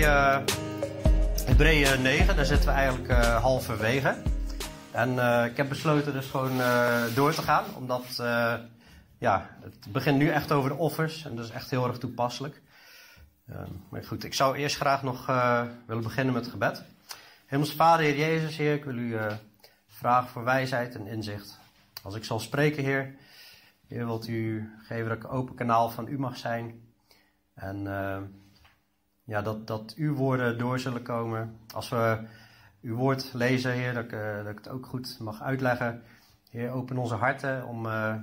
bij Hebreeën 9. Daar zitten we eigenlijk uh, halverwege. En uh, ik heb besloten dus gewoon uh, door te gaan. Omdat ja, het begint nu echt over de offers. En dat is echt heel erg toepasselijk. maar goed, ik zou eerst graag nog willen beginnen met het gebed. Hemels Vader, Heer Jezus, Heer, ik wil u vragen voor wijsheid en inzicht. Als ik zal spreken, Heer, Heer, wilt u geven dat ik open kanaal van u mag zijn. En ja, dat, dat uw woorden door zullen komen. Als we uw woord lezen, Heer, dat ik, uh, dat het ook goed mag uitleggen. Heer, open onze harten om uh,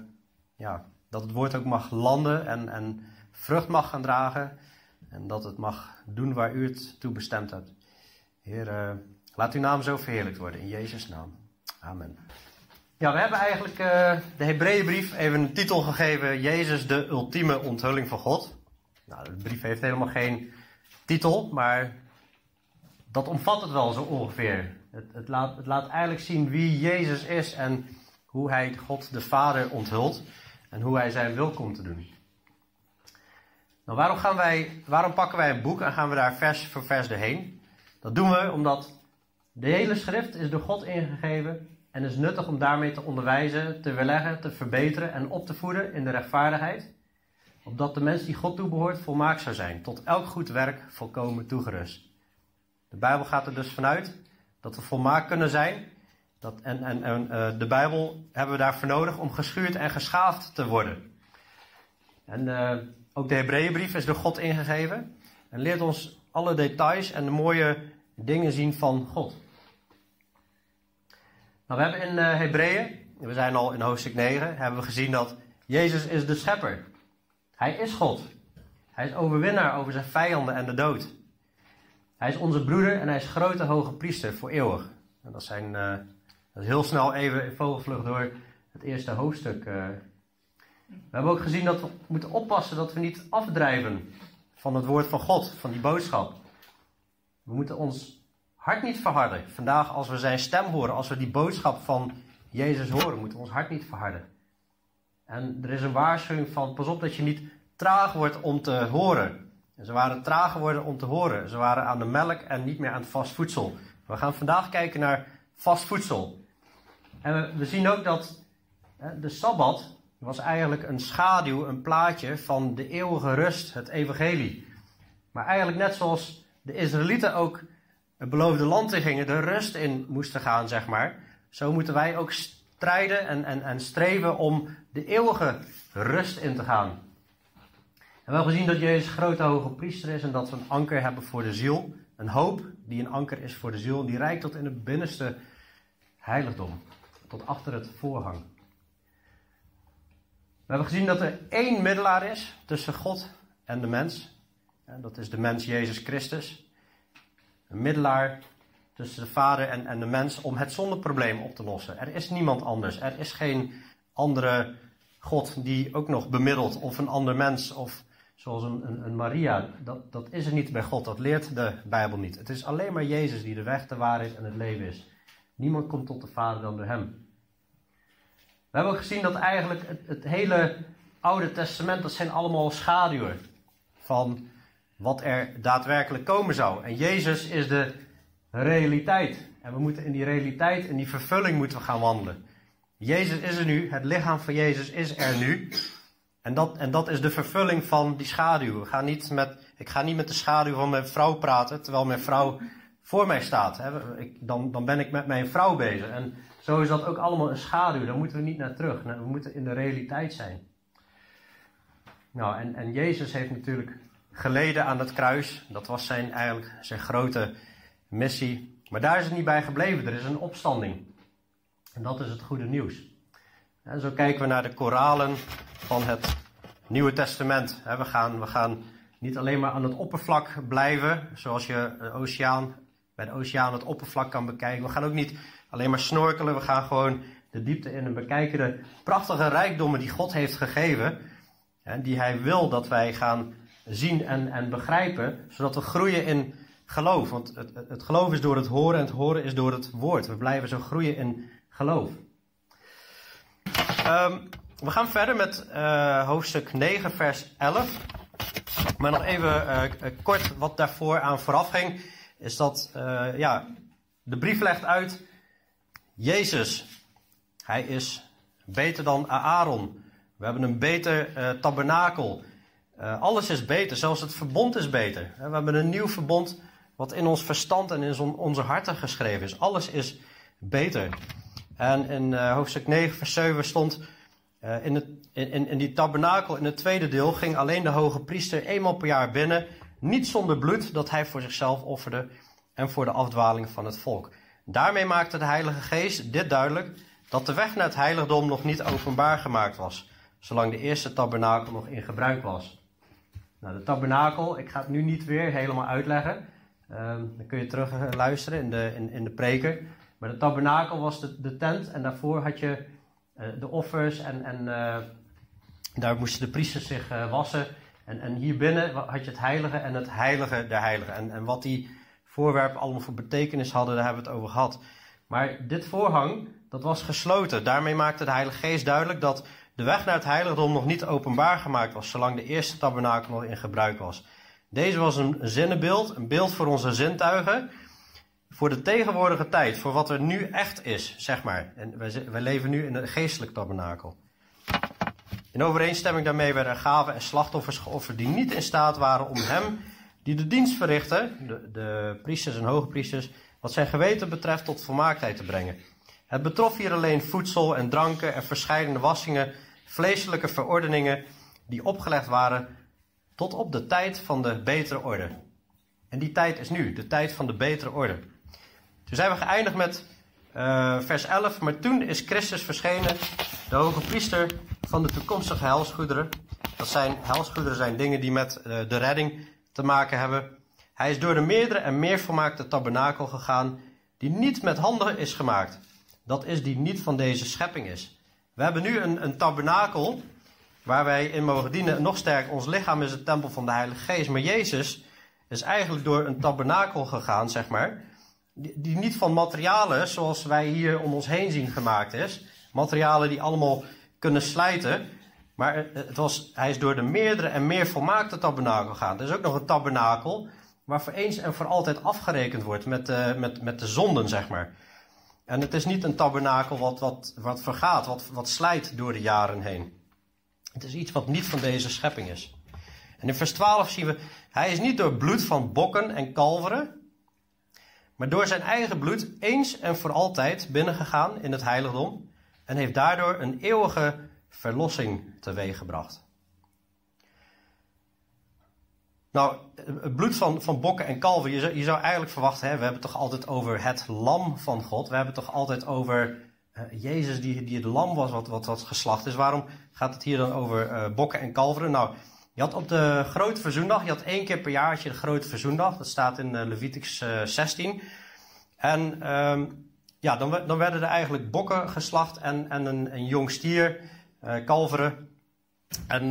ja, dat het woord ook mag landen en, en vrucht mag gaan dragen. En dat het mag doen waar u het toe bestemd hebt. Heer, uh, laat uw naam zo verheerlijkt worden. In Jezus' naam. Amen. Ja, we hebben eigenlijk de Hebreeënbrief even een titel gegeven. Jezus, de ultieme onthulling van God. Nou, de brief heeft helemaal geen titel, maar dat omvat het wel zo ongeveer. Het, het, laat, het laat eigenlijk zien wie Jezus is en hoe hij God de Vader onthult en hoe hij zijn wil komt te doen. Nou, waarom, gaan wij, waarom pakken wij een boek en gaan we daar vers voor vers doorheen? Dat doen we omdat de hele schrift is door God ingegeven en is nuttig om daarmee te onderwijzen, te weerleggen, te verbeteren en op te voeden in de rechtvaardigheid opdat de mens die God toebehoort volmaakt zou zijn, tot elk goed werk volkomen toegerust. De Bijbel gaat er dus vanuit dat we volmaakt kunnen zijn. Dat, en en, en uh, de Bijbel hebben we daarvoor nodig om geschuurd en geschaafd te worden. En uh, ook de Hebreeënbrief is door God ingegeven en leert ons alle details en de mooie dingen zien van God. Nou, we hebben in uh, Hebreeën, we zijn al in hoofdstuk 9, hebben we gezien dat Jezus is de schepper. Hij is God. Hij is overwinnaar over zijn vijanden en de dood. Hij is onze broeder en hij is grote hoge priester voor eeuwig. En dat zijn uh, dat is heel snel even in vogelvlucht door het eerste hoofdstuk. Uh. We hebben ook gezien dat we moeten oppassen dat we niet afdrijven van het woord van God, van die boodschap. We moeten ons hart niet verharden. Vandaag als we zijn stem horen, als we die boodschap van Jezus horen, moeten we ons hart niet verharden. En er is een waarschuwing van, pas op dat je niet traag wordt om te horen. En ze waren traag geworden om te horen. Ze waren aan de melk en niet meer aan het vast voedsel. We gaan vandaag kijken naar vast voedsel. En we, zien ook dat de Sabbat was eigenlijk een schaduw, een plaatje van de eeuwige rust, het evangelie. Maar eigenlijk net zoals de Israëlieten ook het beloofde land in gingen, de rust in moesten gaan, zeg maar. Zo moeten wij ook strijden en, en, en streven om de eeuwige rust in te gaan. We hebben gezien dat Jezus grote hoge priester is en dat we een anker hebben voor de ziel. Een hoop die een anker is voor de ziel en die reikt tot in het binnenste heiligdom. Tot achter het voorhang. We hebben gezien dat er één middelaar is tussen God en de mens. En dat is de mens Jezus Christus. Een middelaar tussen de vader en, en de mens om het zondeprobleem op te lossen. Er is niemand anders. Er is geen andere God die ook nog bemiddelt of een ander mens of zoals een, een, een, Maria. Dat, dat is er niet bij God. Dat leert de Bijbel niet. Het is alleen maar Jezus die de weg, de waarheid en het leven is. Niemand komt tot de Vader dan door Hem. We hebben gezien dat eigenlijk het, het hele Oude Testament, dat zijn allemaal schaduwen van wat er daadwerkelijk komen zou. En Jezus is de realiteit. En we moeten in die realiteit, in die vervulling moeten we gaan wandelen. Jezus is er nu, het lichaam van Jezus is er nu. En dat, en dat is de vervulling van die schaduw. We gaan niet met, ik ga niet met de schaduw van mijn vrouw praten, terwijl mijn vrouw voor mij staat. Ik, dan, dan ben ik met mijn vrouw bezig. En zo is dat ook allemaal een schaduw. Daar moeten we niet naar terug. We moeten in de realiteit zijn. Nou, en, en Jezus heeft natuurlijk geleden aan het kruis. Dat was zijn, eigenlijk zijn grote missie. Maar daar is het niet bij gebleven. Er is een opstanding. En dat is het goede nieuws. En zo kijken we naar de koralen van het Nieuwe Testament. We gaan, we gaan niet alleen maar aan het oppervlak blijven, zoals je de oceaan, bij de oceaan het oppervlak kan bekijken. We gaan ook niet alleen maar snorkelen, we gaan gewoon de diepte in en bekijken de prachtige rijkdommen die God heeft gegeven. En die Hij wil dat wij gaan zien en, en begrijpen, zodat we groeien in geloof. Want het, het, geloof is door het horen en het horen is door het woord. We blijven zo groeien in geloof. Um, we gaan verder met uh, hoofdstuk 9, vers 11. Maar nog even uh, kort wat daarvoor aan vooraf ging. Is dat, uh, ja, de brief legt uit. Jezus, hij is beter dan Aaron. We hebben een beter tabernakel. alles is beter, zelfs het verbond is beter. We hebben een nieuw verbond wat in ons verstand en in onze harten geschreven is. Alles is beter. En in hoofdstuk 9, vers 7 stond uh, in, het, in, in die tabernakel, in het tweede deel, ging alleen de hoge priester eenmaal per jaar binnen, niet zonder bloed dat hij voor zichzelf offerde en voor de afdwaling van het volk. Daarmee maakte de Heilige Geest dit duidelijk dat de weg naar het heiligdom nog niet openbaar gemaakt was, zolang de eerste tabernakel nog in gebruik was. Nou, de tabernakel, ik ga het nu niet weer helemaal uitleggen. Uh, dan kun je terug luisteren in de, in, in de preken. Maar de tabernakel was de, de tent en daarvoor had je eh, de offers en, en eh, daar moesten de priesters zich eh, wassen. En, en hier binnen had je het heilige en het heilige der heiligen. En, en wat die voorwerpen allemaal voor betekenis hadden, daar hebben we het over gehad. Maar dit voorhang, dat was gesloten. Daarmee maakte de Heilige Geest duidelijk dat de weg naar het heiligdom nog niet openbaar gemaakt was, zolang de eerste tabernakel nog in gebruik was. Deze was een zinnenbeeld, een beeld voor onze zintuigen voor de tegenwoordige tijd, voor wat er nu echt is, zeg maar. En wij, wij leven nu in een geestelijk tabernakel. In overeenstemming daarmee werden gaven en slachtoffers geofferd die niet in staat waren om hem, die de dienst verrichten, de, de priesters en hoge priesters, wat zijn geweten betreft tot volmaaktheid te brengen. Het betrof hier alleen voedsel en dranken en verschillende wassingen, vleeselijke verordeningen die opgelegd waren tot op de tijd van de betere orde. En die tijd is nu, de tijd van de betere orde. Toen zijn we geëindigd met uh, vers 11. Maar toen is Christus verschenen, de hoge priester van de toekomstige helsgoederen. Dat zijn helsgoederen zijn dingen die met uh, de redding te maken hebben. Hij is door de meerdere en meer volmaakte tabernakel gegaan, die niet met handen is gemaakt. Dat is die niet van deze schepping is. We hebben nu een, een tabernakel waar wij in mogen dienen. Nog sterker, ons lichaam is het tempel van de Heilige Geest. Maar Jezus is eigenlijk door een tabernakel gegaan, zeg maar die niet van materialen zoals wij hier om ons heen zien gemaakt is. Materialen die allemaal kunnen slijten. Maar het was, hij is door de meerdere en meer volmaakte tabernakel gegaan. Er is ook nog een tabernakel waar voor eens en voor altijd afgerekend wordt met, uh, met, met de zonden, zeg maar. En het is niet een tabernakel wat, wat, wat vergaat, wat, wat slijt door de jaren heen. Het is iets wat niet van deze schepping is. En in vers 12 zien we, hij is niet door bloed van bokken en kalveren, maar door zijn eigen bloed eens en voor altijd binnengegaan in het heiligdom en heeft daardoor een eeuwige verlossing teweeggebracht. Nou, het bloed van, van bokken en kalven, je zou, eigenlijk verwachten, hè, we hebben het toch altijd over het lam van God. We hebben het toch altijd over Jezus die, die het lam was wat, wat, wat geslacht is. Waarom gaat het hier dan over uh, bokken en kalveren? Nou, je had op de grote verzoendag, je had één keer per jaar had je de grote verzoendag. Dat staat in uh, Leviticus 16. Eh, en um, ja, dan, dan, werden er eigenlijk bokken geslacht en, en een, een jong stier, kalveren. En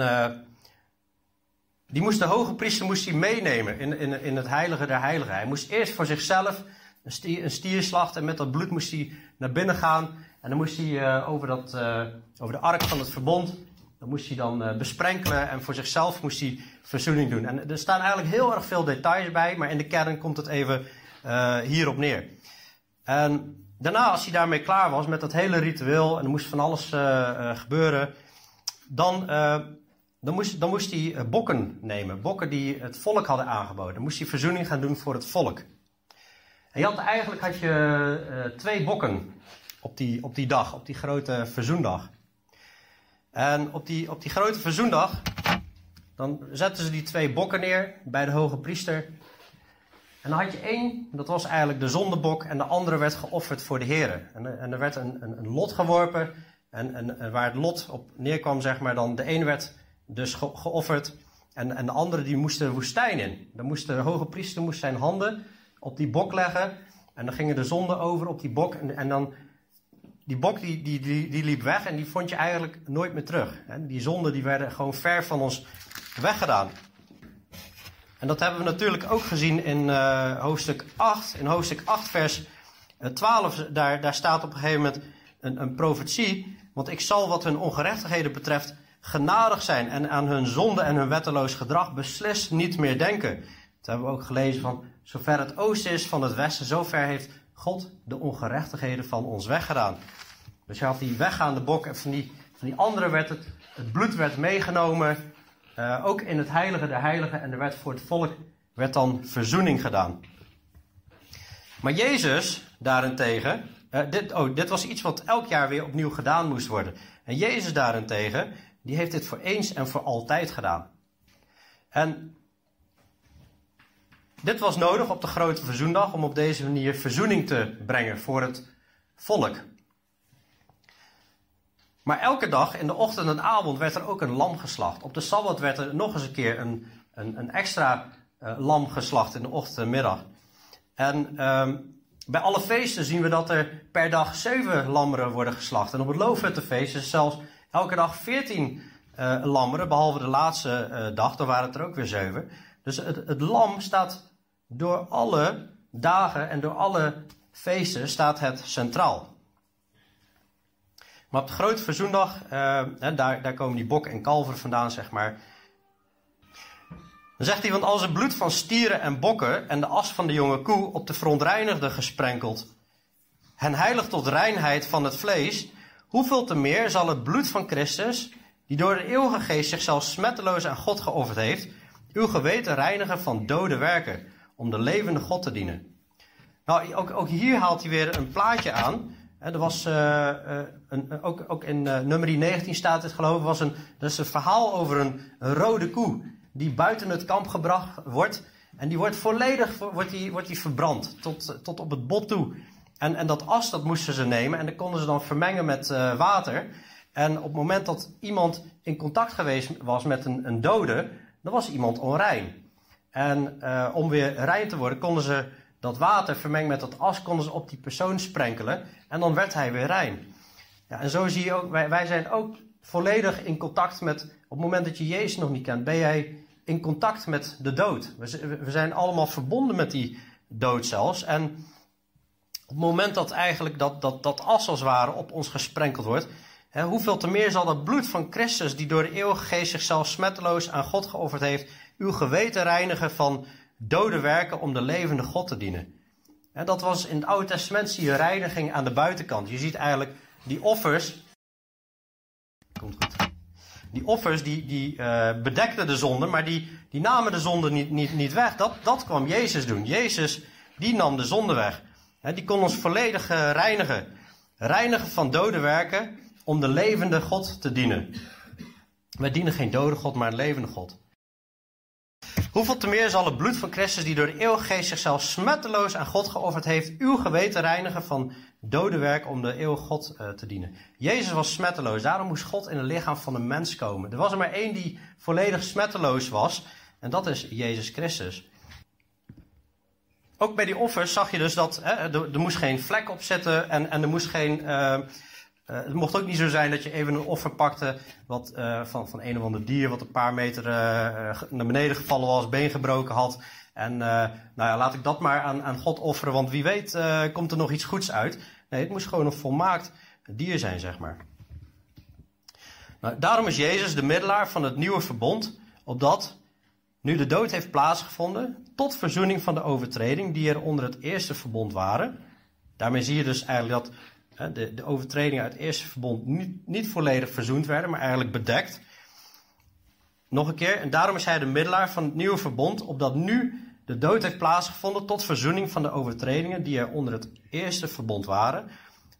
die moest de hoge priester moest hij meenemen in, in, in het heilige der heiligen. Hij moest eerst voor zichzelf een stier, een stier slachten en met dat bloed moest hij naar binnen gaan. En dan moest hij over, dat, over de ark van het verbond dat moest hij dan uh, besprenkelen en voor zichzelf moest hij verzoening doen. En er staan eigenlijk heel erg veel details bij, maar in de kern komt het even hierop neer. En daarna, als hij daarmee klaar was met dat hele ritueel en er moest van alles gebeuren, dan, dan, moest, dan moest hij bokken nemen. Bokken die het volk hadden aangeboden. Dan moest hij verzoening gaan doen voor het volk. En je had, eigenlijk had je twee bokken op die, op die dag, op die grote verzoendag. En op die, op die grote verzoendag, dan zetten ze die twee bokken neer bij de hoge priester. En dan had je één, dat was eigenlijk de zondebok, en de andere werd geofferd voor de heren. En, en er werd een, een, lot geworpen, en, en, waar het lot op neerkwam, zeg maar, dan de een werd dus ge, geofferd, en, en de andere die moest de woestijn in. Dan moest de hoge priester moest zijn handen op die bok leggen, en dan gingen de zonden over op die bok, en, en dan die bok die, die, die, die, liep weg en die vond je eigenlijk nooit meer terug. Die zonden die werden gewoon ver van ons weggedaan. En dat hebben we natuurlijk ook gezien in uh, hoofdstuk 8. In hoofdstuk 8 vers 12, eh, daar, daar staat op een gegeven moment een, een profetie. Want ik zal wat hun ongerechtigheden betreft genadig zijn en aan hun zonde en hun wetteloos gedrag beslist niet meer denken. Dat hebben we ook gelezen van, zover het oosten is van het westen, zover heeft God de ongerechtigheden van ons weggedaan. Dus je had die weggaande bok en van die, van die andere werd het, het bloed werd meegenomen, uh, ook in het heilige der heiligen en er werd voor het volk werd dan verzoening gedaan. Maar Jezus daarentegen, uh, dit, oh, dit was iets wat elk jaar weer opnieuw gedaan moest worden. En Jezus daarentegen, die heeft dit voor eens en voor altijd gedaan. En dit was nodig op de grote verzoendag om op deze manier verzoening te brengen voor het volk. Maar elke dag in de ochtend en avond werd er ook een lam geslacht. Op de sabbat werd er nog eens een keer een, een, extra uh, lam geslacht in de ochtend en middag. En um, bij alle feesten zien we dat er per dag zeven lammeren worden geslacht. En op het Loofhuttenfeest is zelfs elke dag veertien uh, lammeren, behalve de laatste uh, dag, dan waren het er ook weer zeven. Dus het, het lam staat door alle dagen en door alle feesten staat het centraal. Maar op de grote verzoendag, uh, daar, daar komen die bok en kalver vandaan, zeg maar. Dan zegt hij, want als het bloed van stieren en bokken en de as van de jonge koe op de verontreinigde gesprenkeld hen heiligt tot reinheid van het vlees, hoeveel te meer zal het bloed van Christus, die door de eeuwige geest zichzelf smetteloos aan God geofferd heeft, uw geweten reinigen van dode werken, om de levende God te dienen. Nou, ook, ook hier haalt hij weer een plaatje aan. Er was uh, een, ook, ook in uh, nummer 19 staat het geloof was een, dat is een verhaal over een, een, rode koe die buiten het kamp gebracht wordt. En die wordt volledig wordt die, wordt die verbrand tot, tot op het bot toe. En, en dat as dat moesten ze nemen en dat konden ze dan vermengen met water. En op het moment dat iemand in contact geweest was met een, een dode, dan was iemand onrein. En uh, om weer rein te worden, konden ze dat water vermengd met dat as, konden ze op die persoon sprenkelen. En dan werd hij weer rein. Ja, en zo zie je ook, wij, wij zijn ook volledig in contact met, op het moment dat je Jezus nog niet kent, ben jij in contact met de dood. We, we zijn allemaal verbonden met die dood zelfs. En op het moment dat eigenlijk dat, dat, dat as als ware op ons gesprenkeld wordt, hoeveel te meer zal dat bloed van Christus, die door de eeuwige geest zichzelf smetteloos aan God geofferd heeft, uw geweten reinigen van dode werken om de levende God te dienen. En dat was in het Oude Testament zie je reiniging aan de buitenkant. Je ziet eigenlijk die offers. Komt goed. Die offers die, die uh, bedekten de zonde, maar die, die namen de zonde niet, niet, niet weg. Dat, dat kwam Jezus doen. Jezus die nam de zonde weg. Die kon ons volledig uh, reinigen. Reinigen van dode werken om de levende God te dienen. Wij dienen geen dode God, maar een levende God. Hoeveel te meer zal het bloed van Christus, die door de eeuwige geest zichzelf smetteloos aan God geofferd heeft, uw geweten reinigen van dode werk om de eeuwige God uh, te dienen. Jezus was smetteloos, daarom moest God in het lichaam van een mens komen. Er was er maar één die volledig smetteloos was, en dat is Jezus Christus. Ook bij die offers zag je dus dat hè, er, moest geen vlek op zitten en, en er moest geen... Uh, uh, het mocht ook niet zo zijn dat je even een offer pakte wat, uh, van, van een of ander dier wat een paar meter uh, naar beneden gevallen was, been gebroken had. En nou ja, laat ik dat maar aan, aan God offeren, want wie weet komt er nog iets goeds uit. Nee, het moest gewoon een volmaakt dier zijn, zeg maar. Nou, daarom is Jezus de middelaar van het nieuwe verbond, opdat, nu de dood heeft plaatsgevonden, tot verzoening van de overtreding die er onder het eerste verbond waren. Daarmee zie je dus eigenlijk dat de, de overtredingen uit het eerste verbond niet, niet volledig verzoend werden, maar eigenlijk bedekt. Nog een keer, en daarom is hij de middelaar van het nieuwe verbond, opdat nu de dood heeft plaatsgevonden tot verzoening van de overtredingen die er onder het eerste verbond waren.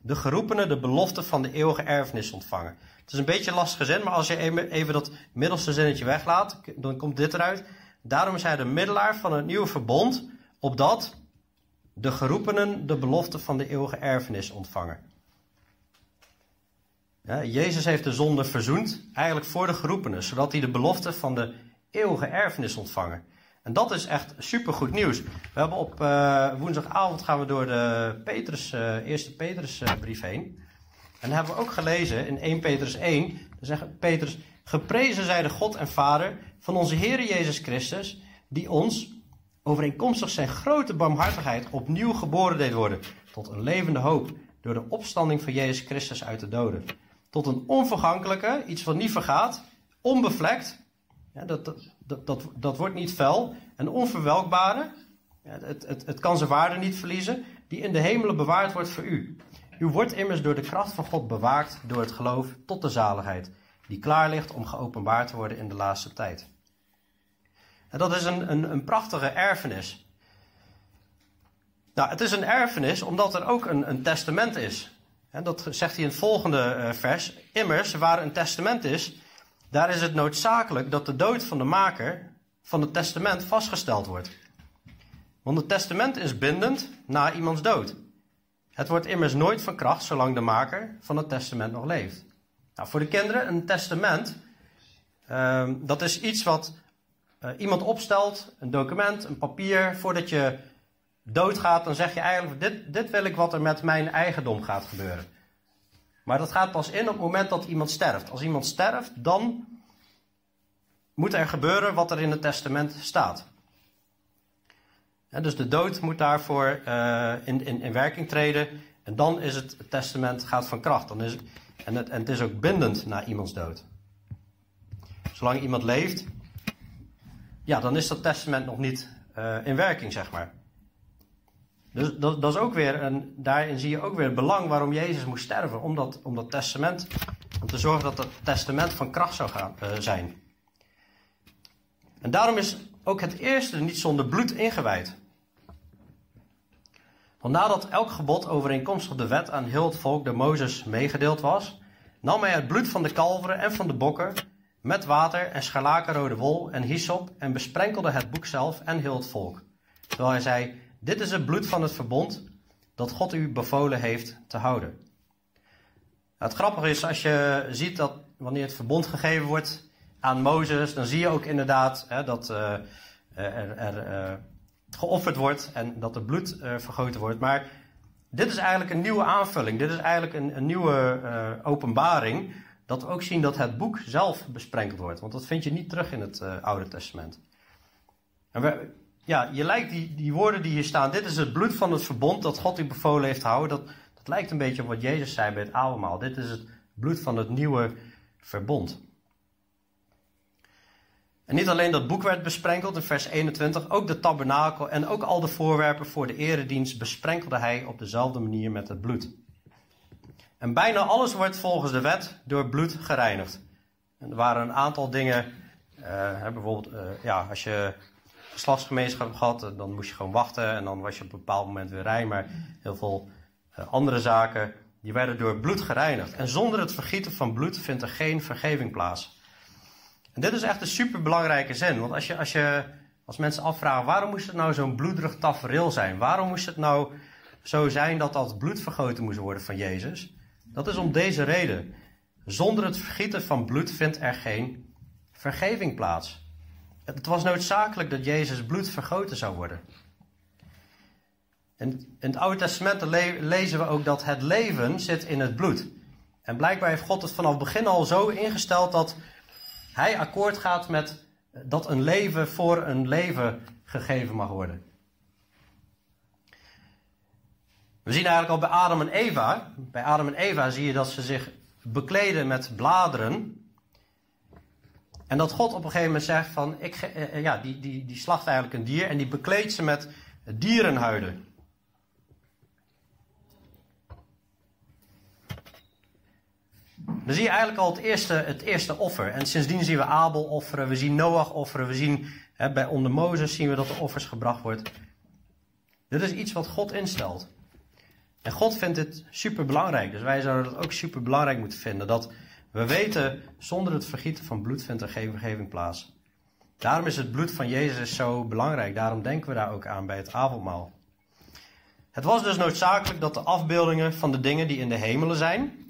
De geroepenen de belofte van de eeuwige erfenis ontvangen. Het is een beetje lastig zin, maar als je even dat middelste zinnetje weglaat, dan komt dit eruit. Daarom is hij de middelaar van het nieuwe verbond, opdat de geroepenen de belofte van de eeuwige erfenis ontvangen. Ja, Jezus heeft de zonde verzoend, eigenlijk voor de geroepenen, zodat die de belofte van de eeuwige erfenis ontvangen. En dat is echt supergoed nieuws. We hebben op uh, woensdagavond gaan we door de Petrus, uh, eerste Petrusbrief uh, heen. En dan hebben we ook gelezen in 1 Petrus 1, dan zegt Petrus, geprezen zij de God en Vader van onze Heer Jezus Christus, die ons, overeenkomstig zijn grote barmhartigheid opnieuw geboren deed worden tot een levende hoop door de opstanding van Jezus Christus uit de doden. Tot een onvergankelijke, iets wat niet vergaat, onbevlekt, ja, dat, dat, dat, dat, wordt niet vuil, en onverwelkbare, ja, het, het, het kan zijn waarde niet verliezen, die in de hemelen bewaard wordt voor u. U wordt immers door de kracht van God bewaakt door het geloof tot de zaligheid, die klaar ligt om geopenbaard te worden in de laatste tijd. Dat is een, een, een prachtige erfenis. Nou, het is een erfenis omdat er ook een, een testament is. Dat zegt hij in het volgende eh, vers. Immers, waar een testament is, daar is het noodzakelijk dat de dood van de maker van het testament vastgesteld wordt. Want het testament is bindend na iemands dood. Het wordt immers nooit van kracht zolang de maker van het testament nog leeft. Nou, voor de kinderen, een testament, uh, dat is iets wat uh, iemand opstelt, een document, een papier, voordat je doodgaat, dan zeg je eigenlijk, dit, dit wil ik wat er met mijn eigendom gaat gebeuren. Maar dat gaat pas in op het moment dat iemand sterft. Als iemand sterft, dan moet er gebeuren wat er in het testament staat. dus de dood moet daarvoor uh, in, in, in, werking treden. En dan is het, het testament gaat van kracht. Dan is, en, het, en het is ook bindend na iemands dood. Zolang iemand leeft, ja, dan is dat testament nog niet uh, in werking, zeg maar. Dus dat, dat, is ook weer, een, daarin zie je ook weer het belang waarom Jezus moest sterven. Om dat, om dat testament, om te zorgen dat het testament van kracht zou gaan, uh, zijn. En daarom is ook het eerste niet zonder bloed ingewijd. Want nadat elk gebod overeenkomstig de wet aan heel het volk door Mozes meegedeeld was, nam hij het bloed van de kalveren en van de bokken met water en scharlakenrode wol en hyssop en besprenkelde het boek zelf en heel het volk. Terwijl hij zei, dit is het bloed van het verbond dat God u bevolen heeft te houden. het grappige is, als je ziet dat wanneer het verbond gegeven wordt aan Mozes, dan zie je ook inderdaad hè, dat uh, er, er uh, geofferd wordt en dat er bloed uh, vergoten wordt. Maar dit is eigenlijk een nieuwe aanvulling. Dit is eigenlijk een, een nieuwe openbaring. Dat we ook zien dat het boek zelf besprenkeld wordt. Want dat vind je niet terug in het Oude Testament. En ja, je lijkt die, die woorden die hier staan, dit is het bloed van het verbond dat God u bevolen heeft houden. Dat, dat lijkt een beetje op wat Jezus zei bij het avondmaal. Dit is het bloed van het nieuwe verbond. En niet alleen dat boek werd besprenkeld in vers 21, ook de tabernakel en ook al de voorwerpen voor de eredienst besprenkelde hij op dezelfde manier met het bloed. En bijna alles wordt volgens de wet door bloed gereinigd. Er waren een aantal dingen, uh, bijvoorbeeld uh, ja, als je geslachtsgemeenschap eh, dan moest je gewoon wachten en dan was je op een bepaald moment weer rij. Maar heel veel uh, andere zaken, die werden door bloed gereinigd. En zonder het vergieten van bloed vindt er geen vergeving plaats. En dit is echt een superbelangrijke zin. Want als, je, als, je, als mensen afvragen, waarom moest het nou zo'n bloederig tafereel zijn? Waarom moest het nou zo zijn dat dat bloed vergoten moest worden van Jezus? Dat is om deze reden. Zonder het vergieten van bloed vindt er geen vergeving plaats. Het was noodzakelijk dat Jezus bloed vergoten zou worden. En in het Oude Testament lezen we ook dat het leven zit in het bloed. En blijkbaar heeft God het vanaf het begin al zo ingesteld dat hij akkoord gaat met dat een leven voor een leven gegeven mag worden. We zien eigenlijk al bij Adam en Eva. Bij Adam en Eva zie je dat ze zich bekleden met bladeren. En dat God op een gegeven moment zegt van, ik, eh, ja, die, die, die slacht eigenlijk een dier en die bekleedt ze met dierenhuiden. Dan zie je eigenlijk al het eerste, het eerste offer. En sindsdien zien we Abel offeren, we zien Noach offeren, we zien hè, bij onder Mozes zien we dat er offers gebracht wordt. Dit is iets wat God instelt. En God vindt dit super belangrijk. Dus wij zouden het ook super belangrijk moeten vinden. Dat we weten, zonder het vergieten van bloed vindt er geen vergeving plaats. Daarom is het bloed van Jezus zo belangrijk. Daarom denken we daar ook aan bij het avondmaal. Het was dus noodzakelijk dat de afbeeldingen van de dingen die in de hemelen zijn,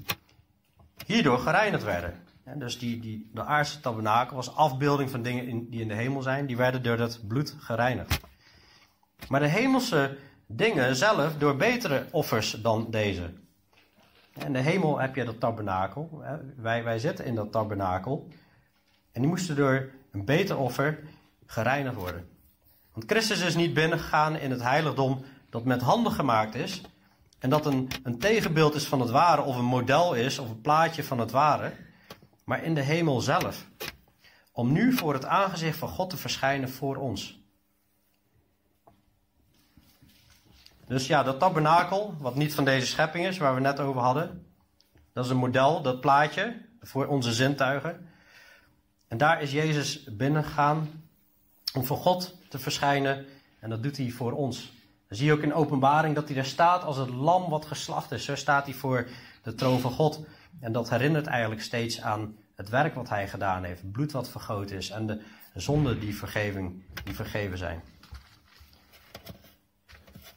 hierdoor gereinigd werden. dus die, die, de aardse tabernakel was afbeelding van dingen in, die in de hemel zijn, die werden door dat bloed gereinigd. Maar de hemelse dingen zelf door betere offers dan deze. In de hemel heb je dat tabernakel. Wij, wij zitten in dat tabernakel. En die moesten door een beter offer gereinigd worden. Want Christus is niet binnengegaan in het heiligdom dat met handen gemaakt is. En dat een, een tegenbeeld is van het ware, of een model is, of een plaatje van het ware. Maar in de hemel zelf. om nu voor het aangezicht van God te verschijnen voor ons. Dus ja, dat tabernakel, wat niet van deze schepping is, waar we net over hadden, dat is een model, dat plaatje, voor onze zintuigen. En daar is Jezus binnengegaan om voor God te verschijnen en dat doet hij voor ons. Dan zie je ook in openbaring dat hij daar staat als het lam wat geslacht is. Zo staat hij voor de troon van God. En dat herinnert eigenlijk steeds aan het werk wat hij gedaan heeft. Het bloed wat vergoten is en de zonden die, vergeving, die vergeven zijn.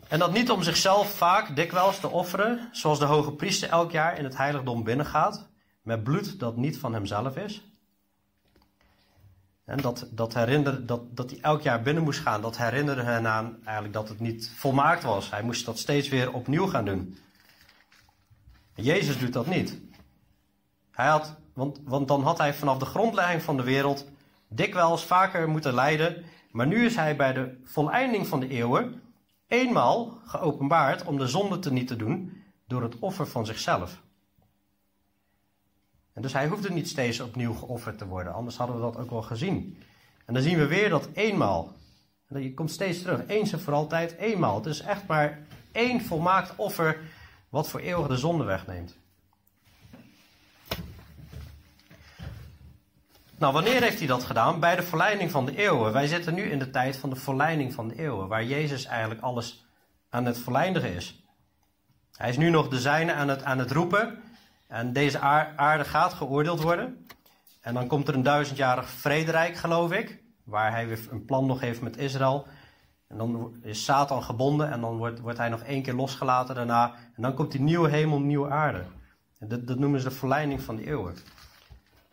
En dat niet om zichzelf vaak dikwijls te offeren, zoals de hoge priester elk jaar in het heiligdom binnengaat, met bloed dat niet van hemzelf is. En dat, dat, herinner, dat, dat hij elk jaar binnen moest gaan, dat herinnerde hen aan eigenlijk dat het niet volmaakt was. Hij moest dat steeds weer opnieuw gaan doen. Jezus doet dat niet. Hij had, want, want dan had hij vanaf de grondlegging van de wereld dikwijls vaker moeten lijden. Maar nu is hij bij de voleinding van de eeuwen eenmaal geopenbaard om de zonde te niet te doen door het offer van zichzelf. En dus hij hoefde niet steeds opnieuw geofferd te worden, anders hadden we dat ook wel gezien. En dan zien we weer dat eenmaal. En je komt steeds terug, eens en voor altijd, eenmaal. Het is echt maar één volmaakt offer wat voor eeuwig de zonde wegneemt. Nou, wanneer heeft hij dat gedaan? Bij de verleiding van de eeuwen. Wij zitten nu in de tijd van de verleiding van de eeuwen, waar Jezus eigenlijk alles aan het verleidigen is. Hij is nu nog de zijne aan het, aan het roepen. En deze aarde gaat geoordeeld worden. En dan komt er een duizendjarig vrederijk, geloof ik. Waar hij weer een plan nog heeft met Israël. En dan is Satan gebonden en dan wordt, wordt hij nog één keer losgelaten daarna. En dan komt die nieuwe hemel, nieuwe aarde. Dat, dat noemen ze de verleiding van de eeuwen.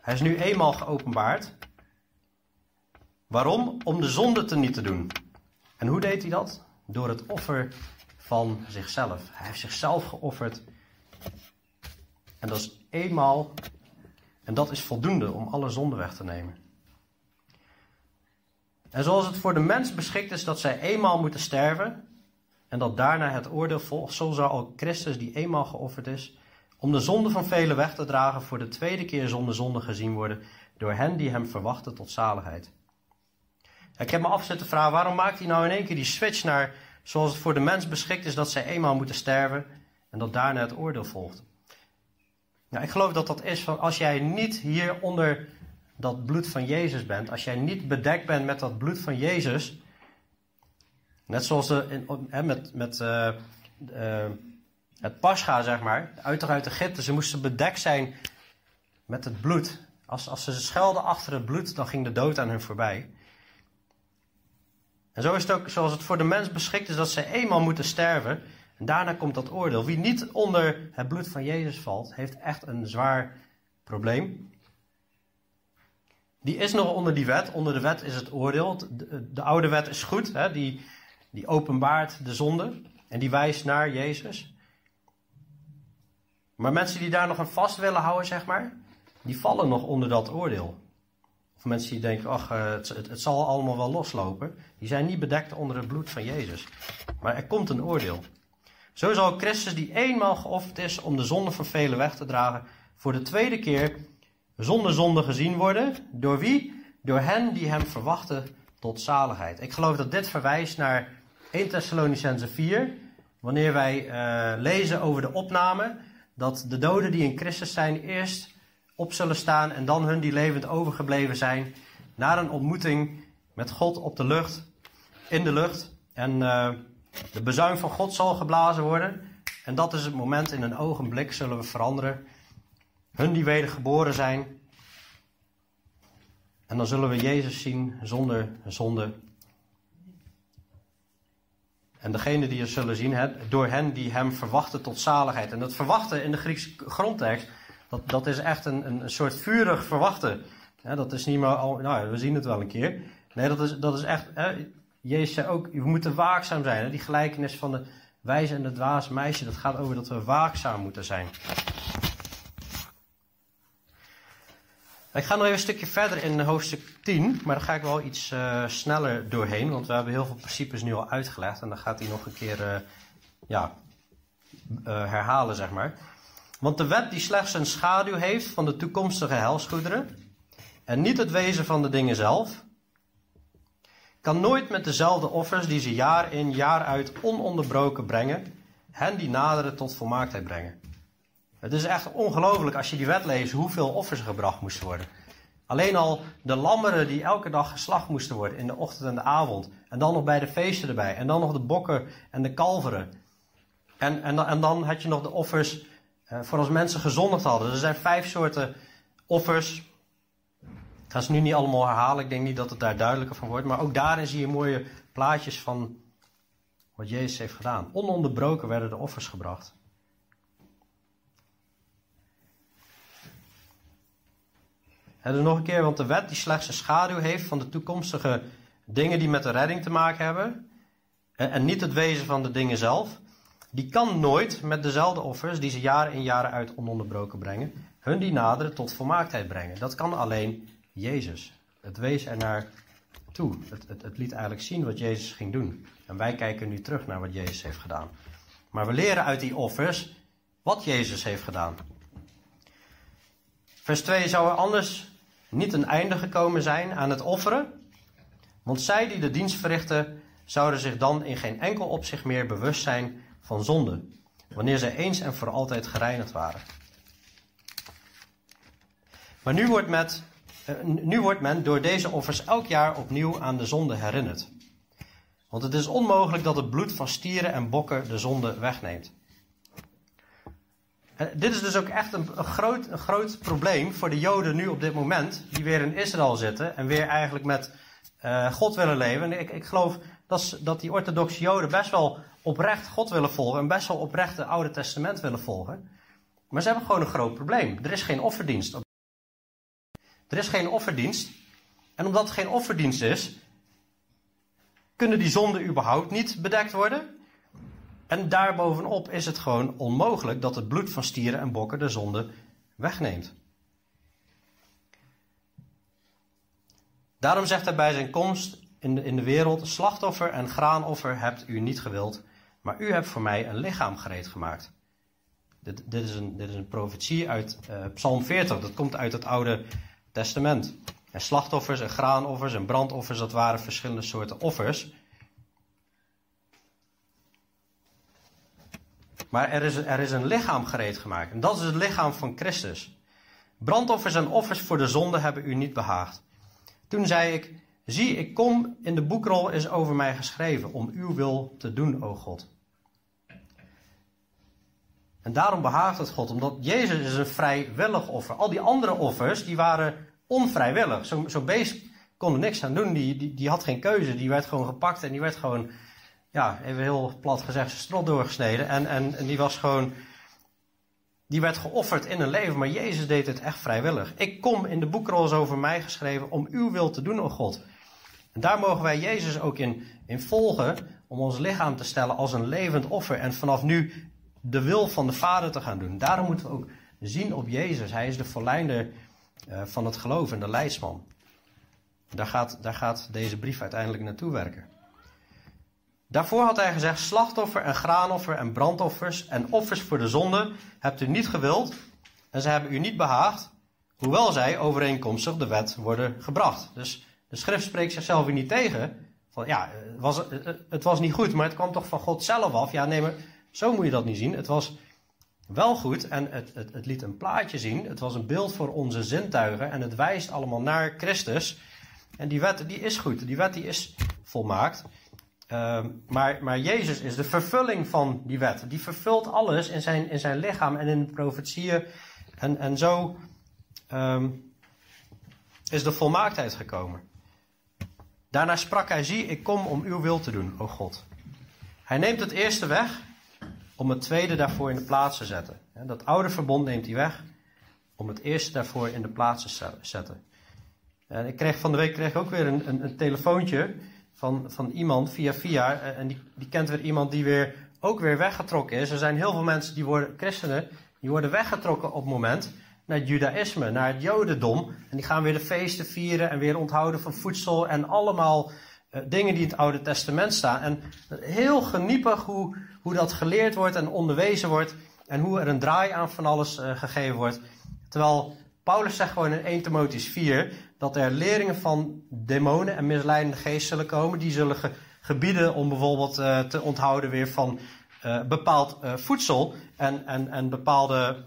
Hij is nu eenmaal geopenbaard. Waarom? Om de zonde te niet te doen. En hoe deed hij dat? Door het offer van zichzelf. Hij heeft zichzelf geofferd. En dat is eenmaal. En dat is voldoende om alle zonde weg te nemen. En zoals het voor de mens beschikt is dat zij eenmaal moeten sterven. En dat daarna het oordeel volgt, zo zal ook Christus, die eenmaal geofferd is, om de zonde van velen weg te dragen, voor de tweede keer zonder zonde gezien worden door hen die hem verwachten tot zaligheid. Ik heb me af zitten vragen, waarom maakt hij nou in één keer die switch naar zoals het voor de mens beschikt is dat zij eenmaal moeten sterven en dat daarna het oordeel volgt? Nou, ik geloof dat dat is van als jij niet hier onder dat bloed van Jezus bent, als jij niet bedekt bent met dat bloed van Jezus, net zoals de, in, met, met uh, uh, het pascha, zeg maar, uit uit Egypte. Ze moesten bedekt zijn met het bloed. Als, als ze schelden achter het bloed, dan ging de dood aan hun voorbij. En zo is het ook zoals het voor de mens beschikt is dat ze eenmaal moeten sterven. En daarna komt dat oordeel. Wie niet onder het bloed van Jezus valt, heeft echt een zwaar probleem. Die is nog onder die wet. Onder de wet is het oordeel. De, de oude wet is goed. Hè? Die, die openbaart de zonde. En die wijst naar Jezus. Maar mensen die daar nog aan vast willen houden, zeg maar, die vallen nog onder dat oordeel. Of mensen die denken, ach, eh, het, het, zal allemaal wel loslopen. Die zijn niet bedekt onder het bloed van Jezus. Maar er komt een oordeel. Zo zal Christus, die eenmaal geofferd is om de zonde van velen weg te dragen, voor de tweede keer zonder zonde gezien worden. Door wie? Door hen die hem verwachten tot zaligheid. Ik geloof dat dit verwijst naar 1 Thessalonicense 4. Wanneer wij uh, lezen over de opname dat de doden die in Christus zijn eerst op zullen staan en dan hun die levend overgebleven zijn naar een ontmoeting met God op de lucht, in de lucht. En uh, de bezuin van God zal geblazen worden. En dat is het moment, in een ogenblik zullen we veranderen. Hun die wedergeboren zijn. En dan zullen we Jezus zien zonder zonde en degene die je zullen zien, door hen die hem verwachten tot zaligheid. En dat verwachten in de Griekse grondtekst, dat, dat is echt een, een soort vurig verwachten. dat is niet maar al, nou we zien het wel een keer. Nee, dat is, dat is echt, hè, Jezus zei ook, we moeten waakzaam zijn. Die gelijkenis van de wijze en het dwaze meisje, dat gaat over dat we waakzaam moeten zijn. Ik ga nog even een stukje verder in hoofdstuk 10, maar daar ga ik wel iets uh, sneller doorheen, want we hebben heel veel principes nu al uitgelegd en dan gaat hij nog een keer uh, ja, uh, herhalen, zeg maar. Want de wet die slechts een schaduw heeft van de toekomstige helsgoederen, en niet het wezen van de dingen zelf, kan nooit met dezelfde offers die ze jaar in jaar uit ononderbroken brengen, hen die naderen tot volmaaktheid brengen. Het is echt ongelooflijk als je die wet leest hoeveel offers er gebracht moesten worden. Alleen al de lammeren die elke dag geslacht moesten worden in de ochtend en de avond. En dan nog bij de feesten erbij. En dan nog de bokken en de kalveren. En, en, en dan had je nog de offers uh, voor als mensen gezondigd hadden. Er zijn vijf soorten offers. Ik ga ze nu niet allemaal herhalen. Ik denk niet dat het daar duidelijker van wordt. Maar ook daarin zie je mooie plaatjes van wat Jezus heeft gedaan. Ononderbroken werden de offers gebracht. En dus nog een keer, want de wet die slechts een schaduw heeft van de toekomstige dingen die met de redding te maken hebben. En niet het wezen van de dingen zelf. Die kan nooit met dezelfde offers die ze jaren in jaren uit ononderbroken brengen, hun die naderen tot volmaaktheid brengen. Dat kan alleen Jezus. Het wees er naar toe. Het, het, het liet eigenlijk zien wat Jezus ging doen. En wij kijken nu terug naar wat Jezus heeft gedaan. Maar we leren uit die offers wat Jezus heeft gedaan. Vers 2 zou er anders niet een einde gekomen zijn aan het offeren, want zij die de dienst verrichten, zouden zich dan in geen enkel opzicht meer bewust zijn van zonde, wanneer zij eens en voor altijd gereinigd waren. Maar nu wordt, met, eh, nu wordt men door deze offers elk jaar opnieuw aan de zonde herinnerd. Want het is onmogelijk dat het bloed van stieren en bokken de zonde wegneemt. En dit is dus ook echt een, een, groot, een groot probleem voor de Joden nu op dit moment, die weer in Israël zitten en weer eigenlijk met uh, God willen leven. En ik, ik geloof dat, dat die orthodoxe Joden best wel oprecht God willen volgen en best wel oprecht het Oude Testament willen volgen. Maar ze hebben gewoon een groot probleem. Er is geen offerdienst. Er is geen offerdienst. En omdat er geen offerdienst is, kunnen die zonden überhaupt niet bedekt worden. En daarbovenop is het gewoon onmogelijk dat het bloed van stieren en bokken de zonde wegneemt. Daarom zegt hij bij zijn komst in de, in de wereld: slachtoffer en graanoffer hebt u niet gewild, maar u hebt voor mij een lichaam gereed gemaakt. Dit, dit, is, een, dit is een profetie uit uh, Psalm 40, dat komt uit het Oude Testament. En slachtoffers en graanoffers en brandoffers, dat waren verschillende soorten offers. Maar er is, er is een lichaam gereed gemaakt. En dat is het lichaam van Christus. Brandoffers en offers voor de zonde hebben u niet behaagd. Toen zei ik: Zie, ik kom, in de boekrol is over mij geschreven, om uw wil te doen, o God. En daarom behaagt het God, omdat Jezus is een vrijwillig offer. Al die andere offers, die waren onvrijwillig. Zo'n zo beest kon er niks aan doen, die, die, die had geen keuze. Die werd gewoon gepakt en die werd gewoon ja, even heel plat gezegd, zijn strot doorgesneden. En, en, en die was gewoon, die werd geofferd in een leven, maar Jezus deed het echt vrijwillig. Ik kom in de boekrol over mij geschreven om uw wil te doen, o God. En daar mogen wij Jezus ook in, in volgen, om ons lichaam te stellen als een levend offer. En vanaf nu de wil van de Vader te gaan doen. Daarom moeten we ook zien op Jezus. Hij is de verleider uh, van het geloof en de leidsman. Daar gaat, daar gaat deze brief uiteindelijk naartoe werken. Daarvoor had hij gezegd: slachtoffer en graanoffer en brandoffers en offers voor de zonde hebt u niet gewild en ze hebben u niet behaagd, hoewel zij overeenkomstig de wet worden gebracht. Dus de schrift spreekt zichzelf hier niet tegen. Van ja, het was, het was niet goed, maar het kwam toch van God zelf af. Ja, nee, maar zo moet je dat niet zien. Het was wel goed en het, het, het liet een plaatje zien. Het was een beeld voor onze zintuigen en het wijst allemaal naar Christus. En die wet die is goed, die wet die is volmaakt. Uh, maar, maar Jezus is de vervulling van die wet. Die vervult alles in zijn, in zijn lichaam en in de profetieën. En, en zo um, is de volmaaktheid gekomen. Daarna sprak hij: Zie, ik kom om uw wil te doen, o God. Hij neemt het eerste weg om het tweede daarvoor in de plaats te zetten. Dat oude verbond neemt hij weg om het eerste daarvoor in de plaats te zetten. En ik kreeg van de week kreeg ook weer een, een telefoontje van, van iemand via via. Eh, en die, die kent weer iemand die weer ook weer weggetrokken is. Er zijn heel veel mensen die worden christenen, die worden weggetrokken op het moment naar het judaïsme, naar het jodendom. En die gaan weer de feesten vieren en weer onthouden van voedsel en allemaal uh, dingen die in het Oude Testament staan. En heel geniepig hoe, hoe dat geleerd wordt en onderwezen wordt. En hoe er een draai aan van alles uh, gegeven wordt. Terwijl Paulus zegt gewoon in 1 Timotheus 4 dat er leringen van demonen en misleidende geesten zullen komen. Die zullen gebieden om bijvoorbeeld uh, te onthouden weer van uh, bepaald uh, voedsel. En, en, en bepaalde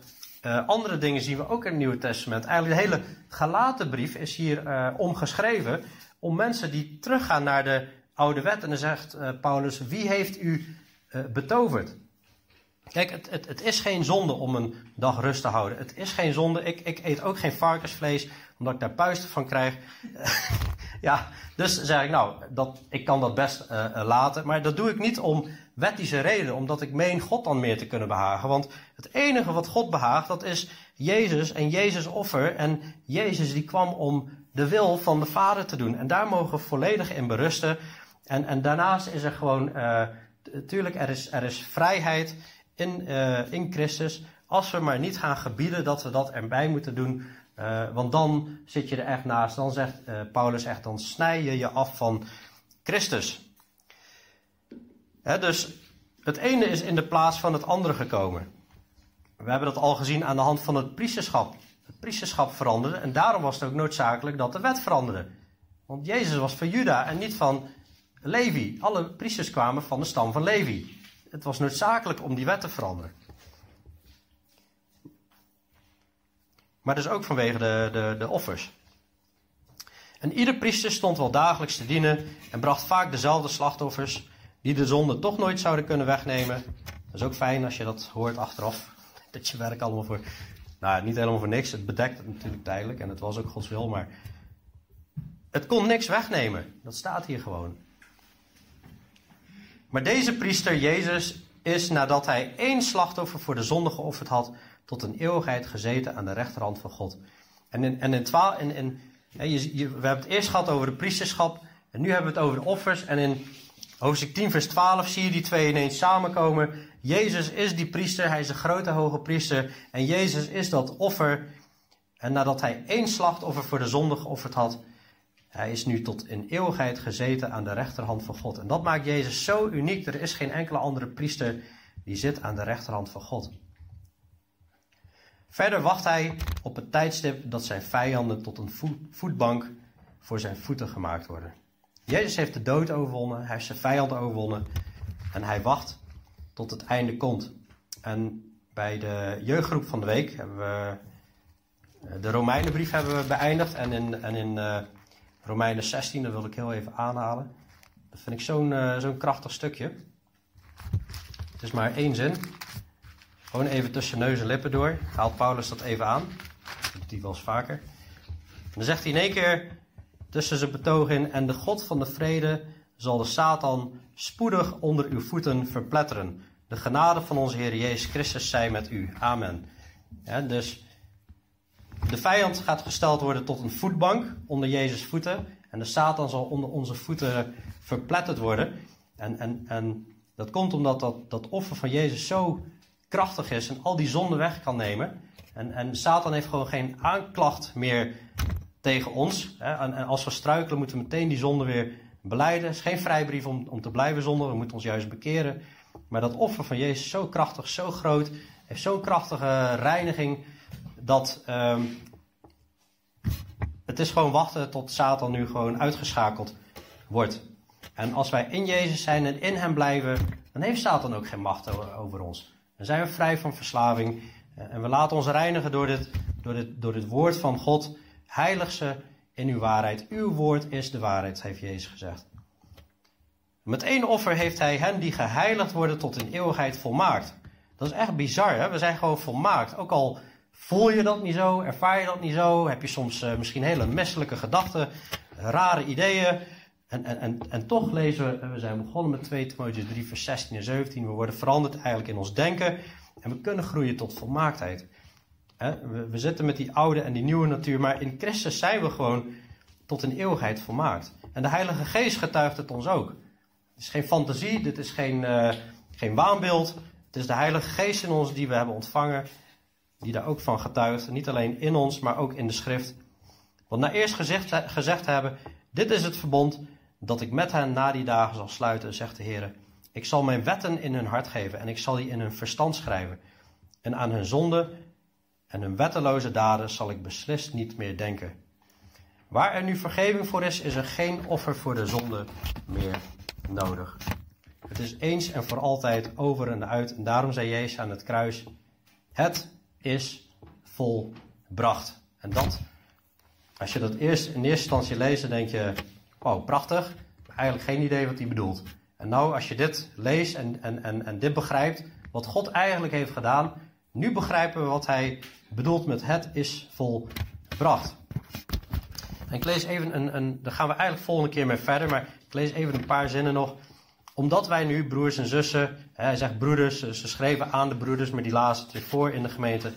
andere dingen zien we ook in het Nieuwe Testament. Eigenlijk de hele Galatenbrief is hier omgeschreven om mensen die teruggaan naar de oude wet. En dan zegt Paulus, wie heeft u betoverd? Kijk, het, het, het, is geen zonde om een dag rust te houden. Het is geen zonde. Ik, ik eet ook geen varkensvlees, omdat ik daar puisten van krijg. ja, dus zeg ik, nou, dat, ik kan dat best uh, laten. Maar dat doe ik niet om wettische reden, omdat ik meen God dan meer te kunnen behagen. Want het enige wat God behaagt, dat is Jezus en Jezus offer. En Jezus die kwam om de wil van de Vader te doen. En daar mogen we volledig in berusten. En, en daarnaast is er gewoon, uh, er is, er is vrijheid in, in Christus. Als we maar niet gaan gebieden dat we dat erbij moeten doen. Uh, want dan zit je er echt naast. Dan zegt uh, Paulus echt, dan snij je je af van Christus. Hè, dus het ene is in de plaats van het andere gekomen. We hebben dat al gezien aan de hand van het priesterschap. Het priesterschap veranderde en daarom was het ook noodzakelijk dat de wet veranderde. Want Jezus was van Juda en niet van Levi. Alle priesters kwamen van de stam van Levi het was noodzakelijk om die wet te veranderen. Maar dus ook vanwege de, de, de offers. En ieder priester stond wel dagelijks te dienen en bracht vaak dezelfde slachtoffers, die de zonde toch nooit zouden kunnen wegnemen. Dat is ook fijn als je dat hoort achteraf, dat je werk allemaal voor, nou niet helemaal voor niks, het bedekt het natuurlijk tijdelijk en het was ook Gods wil, maar het kon niks wegnemen. Dat staat hier gewoon. Maar deze priester Jezus is nadat hij één slachtoffer voor de zonde geofferd had, tot een eeuwigheid gezeten aan de rechterhand van God. En in, en in, twaal, in, in je, je, we hebben het eerst gehad over de priesterschap, en nu hebben we het over de offers. En in hoofdstuk 10, vers 12 zie je die twee ineens samenkomen. Jezus is die priester, hij is de grote hoge priester. En Jezus is dat offer. En nadat hij één slachtoffer voor de zonde geofferd had, hij is nu tot in eeuwigheid gezeten aan de rechterhand van God. En dat maakt Jezus zo uniek. Er is geen enkele andere priester die zit aan de rechterhand van God. Verder wacht hij op het tijdstip dat zijn vijanden tot een voetbank voor zijn voeten gemaakt worden. Jezus heeft de dood overwonnen, hij heeft zijn vijanden overwonnen en hij wacht tot het einde komt. En bij de jeugdgroep van de week hebben we eh, de Romeinenbrief hebben we beëindigd en in, en in uh, Romeinen 16, dat wil ik heel even aanhalen. Dat vind ik zo'n uh, zo'n krachtig stukje. Het is maar één zin. Gewoon even tussen neus en lippen door. Haalt Paulus dat even aan. Dat doet hij wel eens vaker. En dan zegt hij in één keer tussen zijn betoog in: En de God van de vrede zal de Satan spoedig onder uw voeten verpletteren. De genade van onze Heer Jezus Christus zij met u. Amen. Dus de vijand gaat gesteld worden tot een voetbank onder Jezus' voeten. En de Satan zal onder onze voeten verpletterd worden. En, en, en dat komt omdat dat, dat offer van Jezus zo krachtig is en al die zonden weg kan nemen. En, en Satan heeft gewoon geen aanklacht meer tegen ons. Hè. En, en, als we struikelen, moeten we meteen die zonde weer beleiden. Het is geen vrijbrief om, om te blijven zonden. We moeten ons juist bekeren. Maar dat offer van Jezus is zo krachtig, zo groot. Heeft zo'n krachtige reiniging dat um, het is gewoon wachten tot Satan nu gewoon uitgeschakeld wordt. En als wij in Jezus zijn en in hem blijven, dan heeft Satan ook geen macht over ons. Dan zijn we vrij van verslaving. Eh, en we laten ons reinigen door dit, door door woord van God. Heilig ze in uw waarheid. Uw woord is de waarheid, heeft Jezus gezegd. Met één offer heeft hij hen die geheiligd worden tot in eeuwigheid volmaakt. Dat is echt bizar, hè? We zijn gewoon volmaakt. Ook al Voel je dat niet zo? Ervaar je dat niet zo? Heb je soms uh, misschien hele menselijke gedachten, rare ideeën? En, en, en, en toch lezen we, we zijn begonnen met 2 Timotheus 3, vers 16 en 17. We worden veranderd eigenlijk in ons denken. En we kunnen groeien tot volmaaktheid. We, we zitten met die oude en die nieuwe natuur, maar in Christus zijn we gewoon tot in eeuwigheid volmaakt. En de Heilige Geest getuigt het ons ook. Het is geen fantasie, dit is geen, uh, geen waanbeeld. Het is de Heilige Geest in ons die we hebben ontvangen die daar ook van getuigt. Niet alleen in ons, maar ook in de schrift. Want na eerst gezegd, gezegd hebben, dit is het verbond dat ik met hen na die dagen zal sluiten, zegt de Heer. Ik zal mijn wetten in hun hart geven en ik zal die in hun verstand schrijven. En aan hun zonde en hun wetteloze daden zal ik beslist niet meer denken. Waar er nu vergeving voor is, is er geen offer voor de zonde meer nodig. Het is eens en voor altijd over en uit. En daarom zei Jezus aan het kruis: Het is volbracht. En dat, als je dat eerst in eerste instantie leest, denk je: Wow, prachtig. Eigenlijk geen idee wat hij bedoelt. En nou, als je dit leest en, en, en, en dit begrijpt, wat God eigenlijk heeft gedaan, nu begrijpen we wat hij bedoelt met het is volbracht. En ik lees even een, een, daar gaan we eigenlijk volgende keer mee verder, maar ik lees even een paar zinnen nog. Omdat wij nu broers en zussen, hij zegt broeders, ze schreven aan de broeders, maar die lazen het weer voor in de gemeente.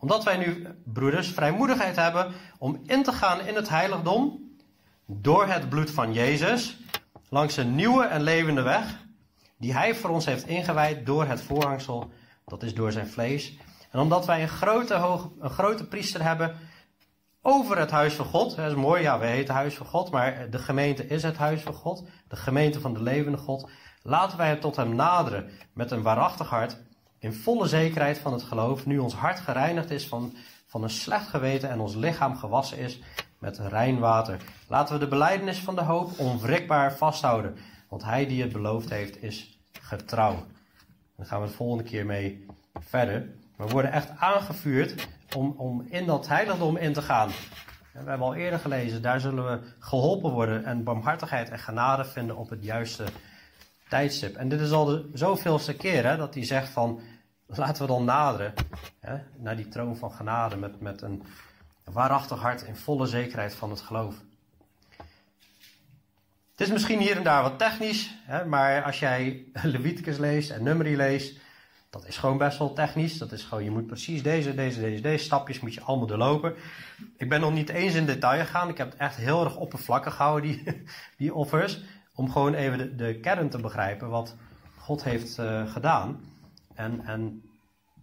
Omdat wij nu, broeders, vrijmoedigheid hebben om in te gaan in het heiligdom door het bloed van Jezus, langs een nieuwe en levende weg, die hij voor ons heeft ingewijd door het voorhangsel, dat is door zijn vlees. En omdat wij een grote, hoog, een grote priester hebben over het huis van God. Dat is mooi, ja, we heten huis van God, maar de gemeente is het huis van God. De gemeente van de levende God. Laten wij tot hem naderen met een waarachtig hart, in volle zekerheid van het geloof, nu ons hart gereinigd is van, van een slecht geweten en ons lichaam gewassen is met rein water. Laten we de beleidenis van de hoop onwrikbaar vasthouden, want hij die het beloofd heeft is getrouw. Dan gaan we de volgende keer mee verder. We worden echt aangevuurd om, om in dat heiligdom in te gaan. We hebben al eerder gelezen, daar zullen we geholpen worden en barmhartigheid en genade vinden op het juiste En dit is al de zoveelste keer hè, dat hij zegt van, laten we dan naderen hè, naar die troon van genade met, met een waarachtig hart in volle zekerheid van het geloof. Het is misschien hier en daar wat technisch, hè, maar als jij Leviticus leest en Numeri leest, dat is gewoon best wel technisch. Dat is gewoon, je moet precies deze, deze, deze, deze stapjes moet je allemaal doorlopen. Ik ben nog niet eens in detail gegaan. Ik heb het echt heel erg oppervlakkig gehouden, die, die offers. Om gewoon even de, de kern te begrijpen wat God heeft uh, gedaan. En, en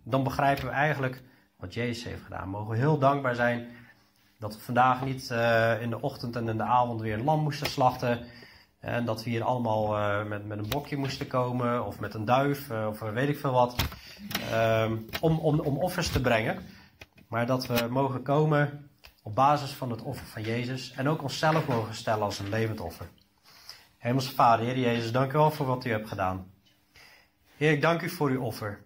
dan begrijpen we eigenlijk wat Jezus heeft gedaan. Mogen we heel dankbaar zijn dat we vandaag niet uh, in de ochtend en in de avond weer een lam moesten slachten. En dat we hier allemaal uh, met, met een bokje moesten komen, of met een duif, of weet ik veel wat, um, om, om, om offers te brengen. Maar dat we mogen komen op basis van het offer van Jezus en ook onszelf mogen stellen als een levend offer. Hemelse Vader, Heer Jezus, dank u wel voor wat u hebt gedaan. Heer, ik dank u voor uw offer.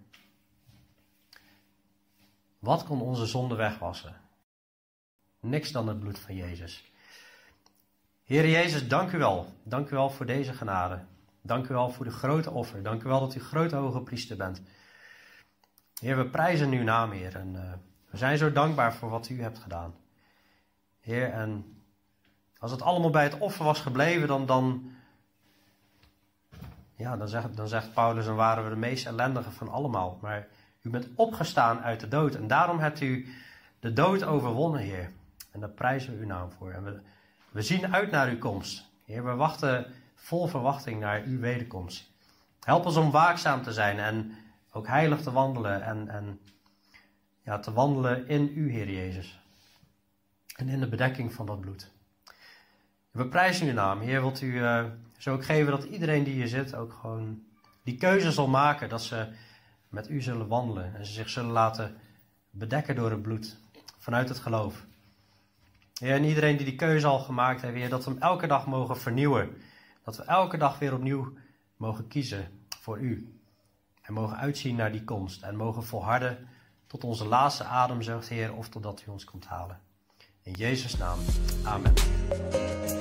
Wat kon onze zonde wegwassen? Niks dan het bloed van Jezus. Heer Jezus, dank u wel. Dank u wel voor deze genade. Dank u wel voor de grote offer. Dank u wel dat u grote hoge priester bent. Heer, we prijzen uw naam, Heer. En uh, we zijn zo dankbaar voor wat u hebt gedaan. Heer, en als het allemaal bij het offer was gebleven, dan, dan, ja, dan, zegt, dan zegt Paulus, dan waren we de meest ellendige van allemaal. Maar u bent opgestaan uit de dood. En daarom hebt u de dood overwonnen, Heer. En daar prijzen we uw naam voor. En we, zien uit naar uw komst. Heer, we wachten vol verwachting naar uw wederkomst. Help ons om waakzaam te zijn en ook heilig te wandelen en, en ja, te wandelen in u, Heer Jezus. En in de bedekking van dat bloed. We prijzen uw naam. Heer, wilt u uh, zo ook geven dat iedereen die hier zit ook gewoon die keuze zal maken dat ze met u zullen wandelen en ze zich zullen laten bedekken door het bloed vanuit het geloof. Heer, en iedereen die die keuze al gemaakt heeft, Heer, dat we hem elke dag mogen vernieuwen. Dat we elke dag weer opnieuw mogen kiezen voor U. En mogen uitzien naar die komst. En mogen volharden tot onze laatste ademzucht, Heer, of totdat U ons komt halen. In Jezus' naam. Amen.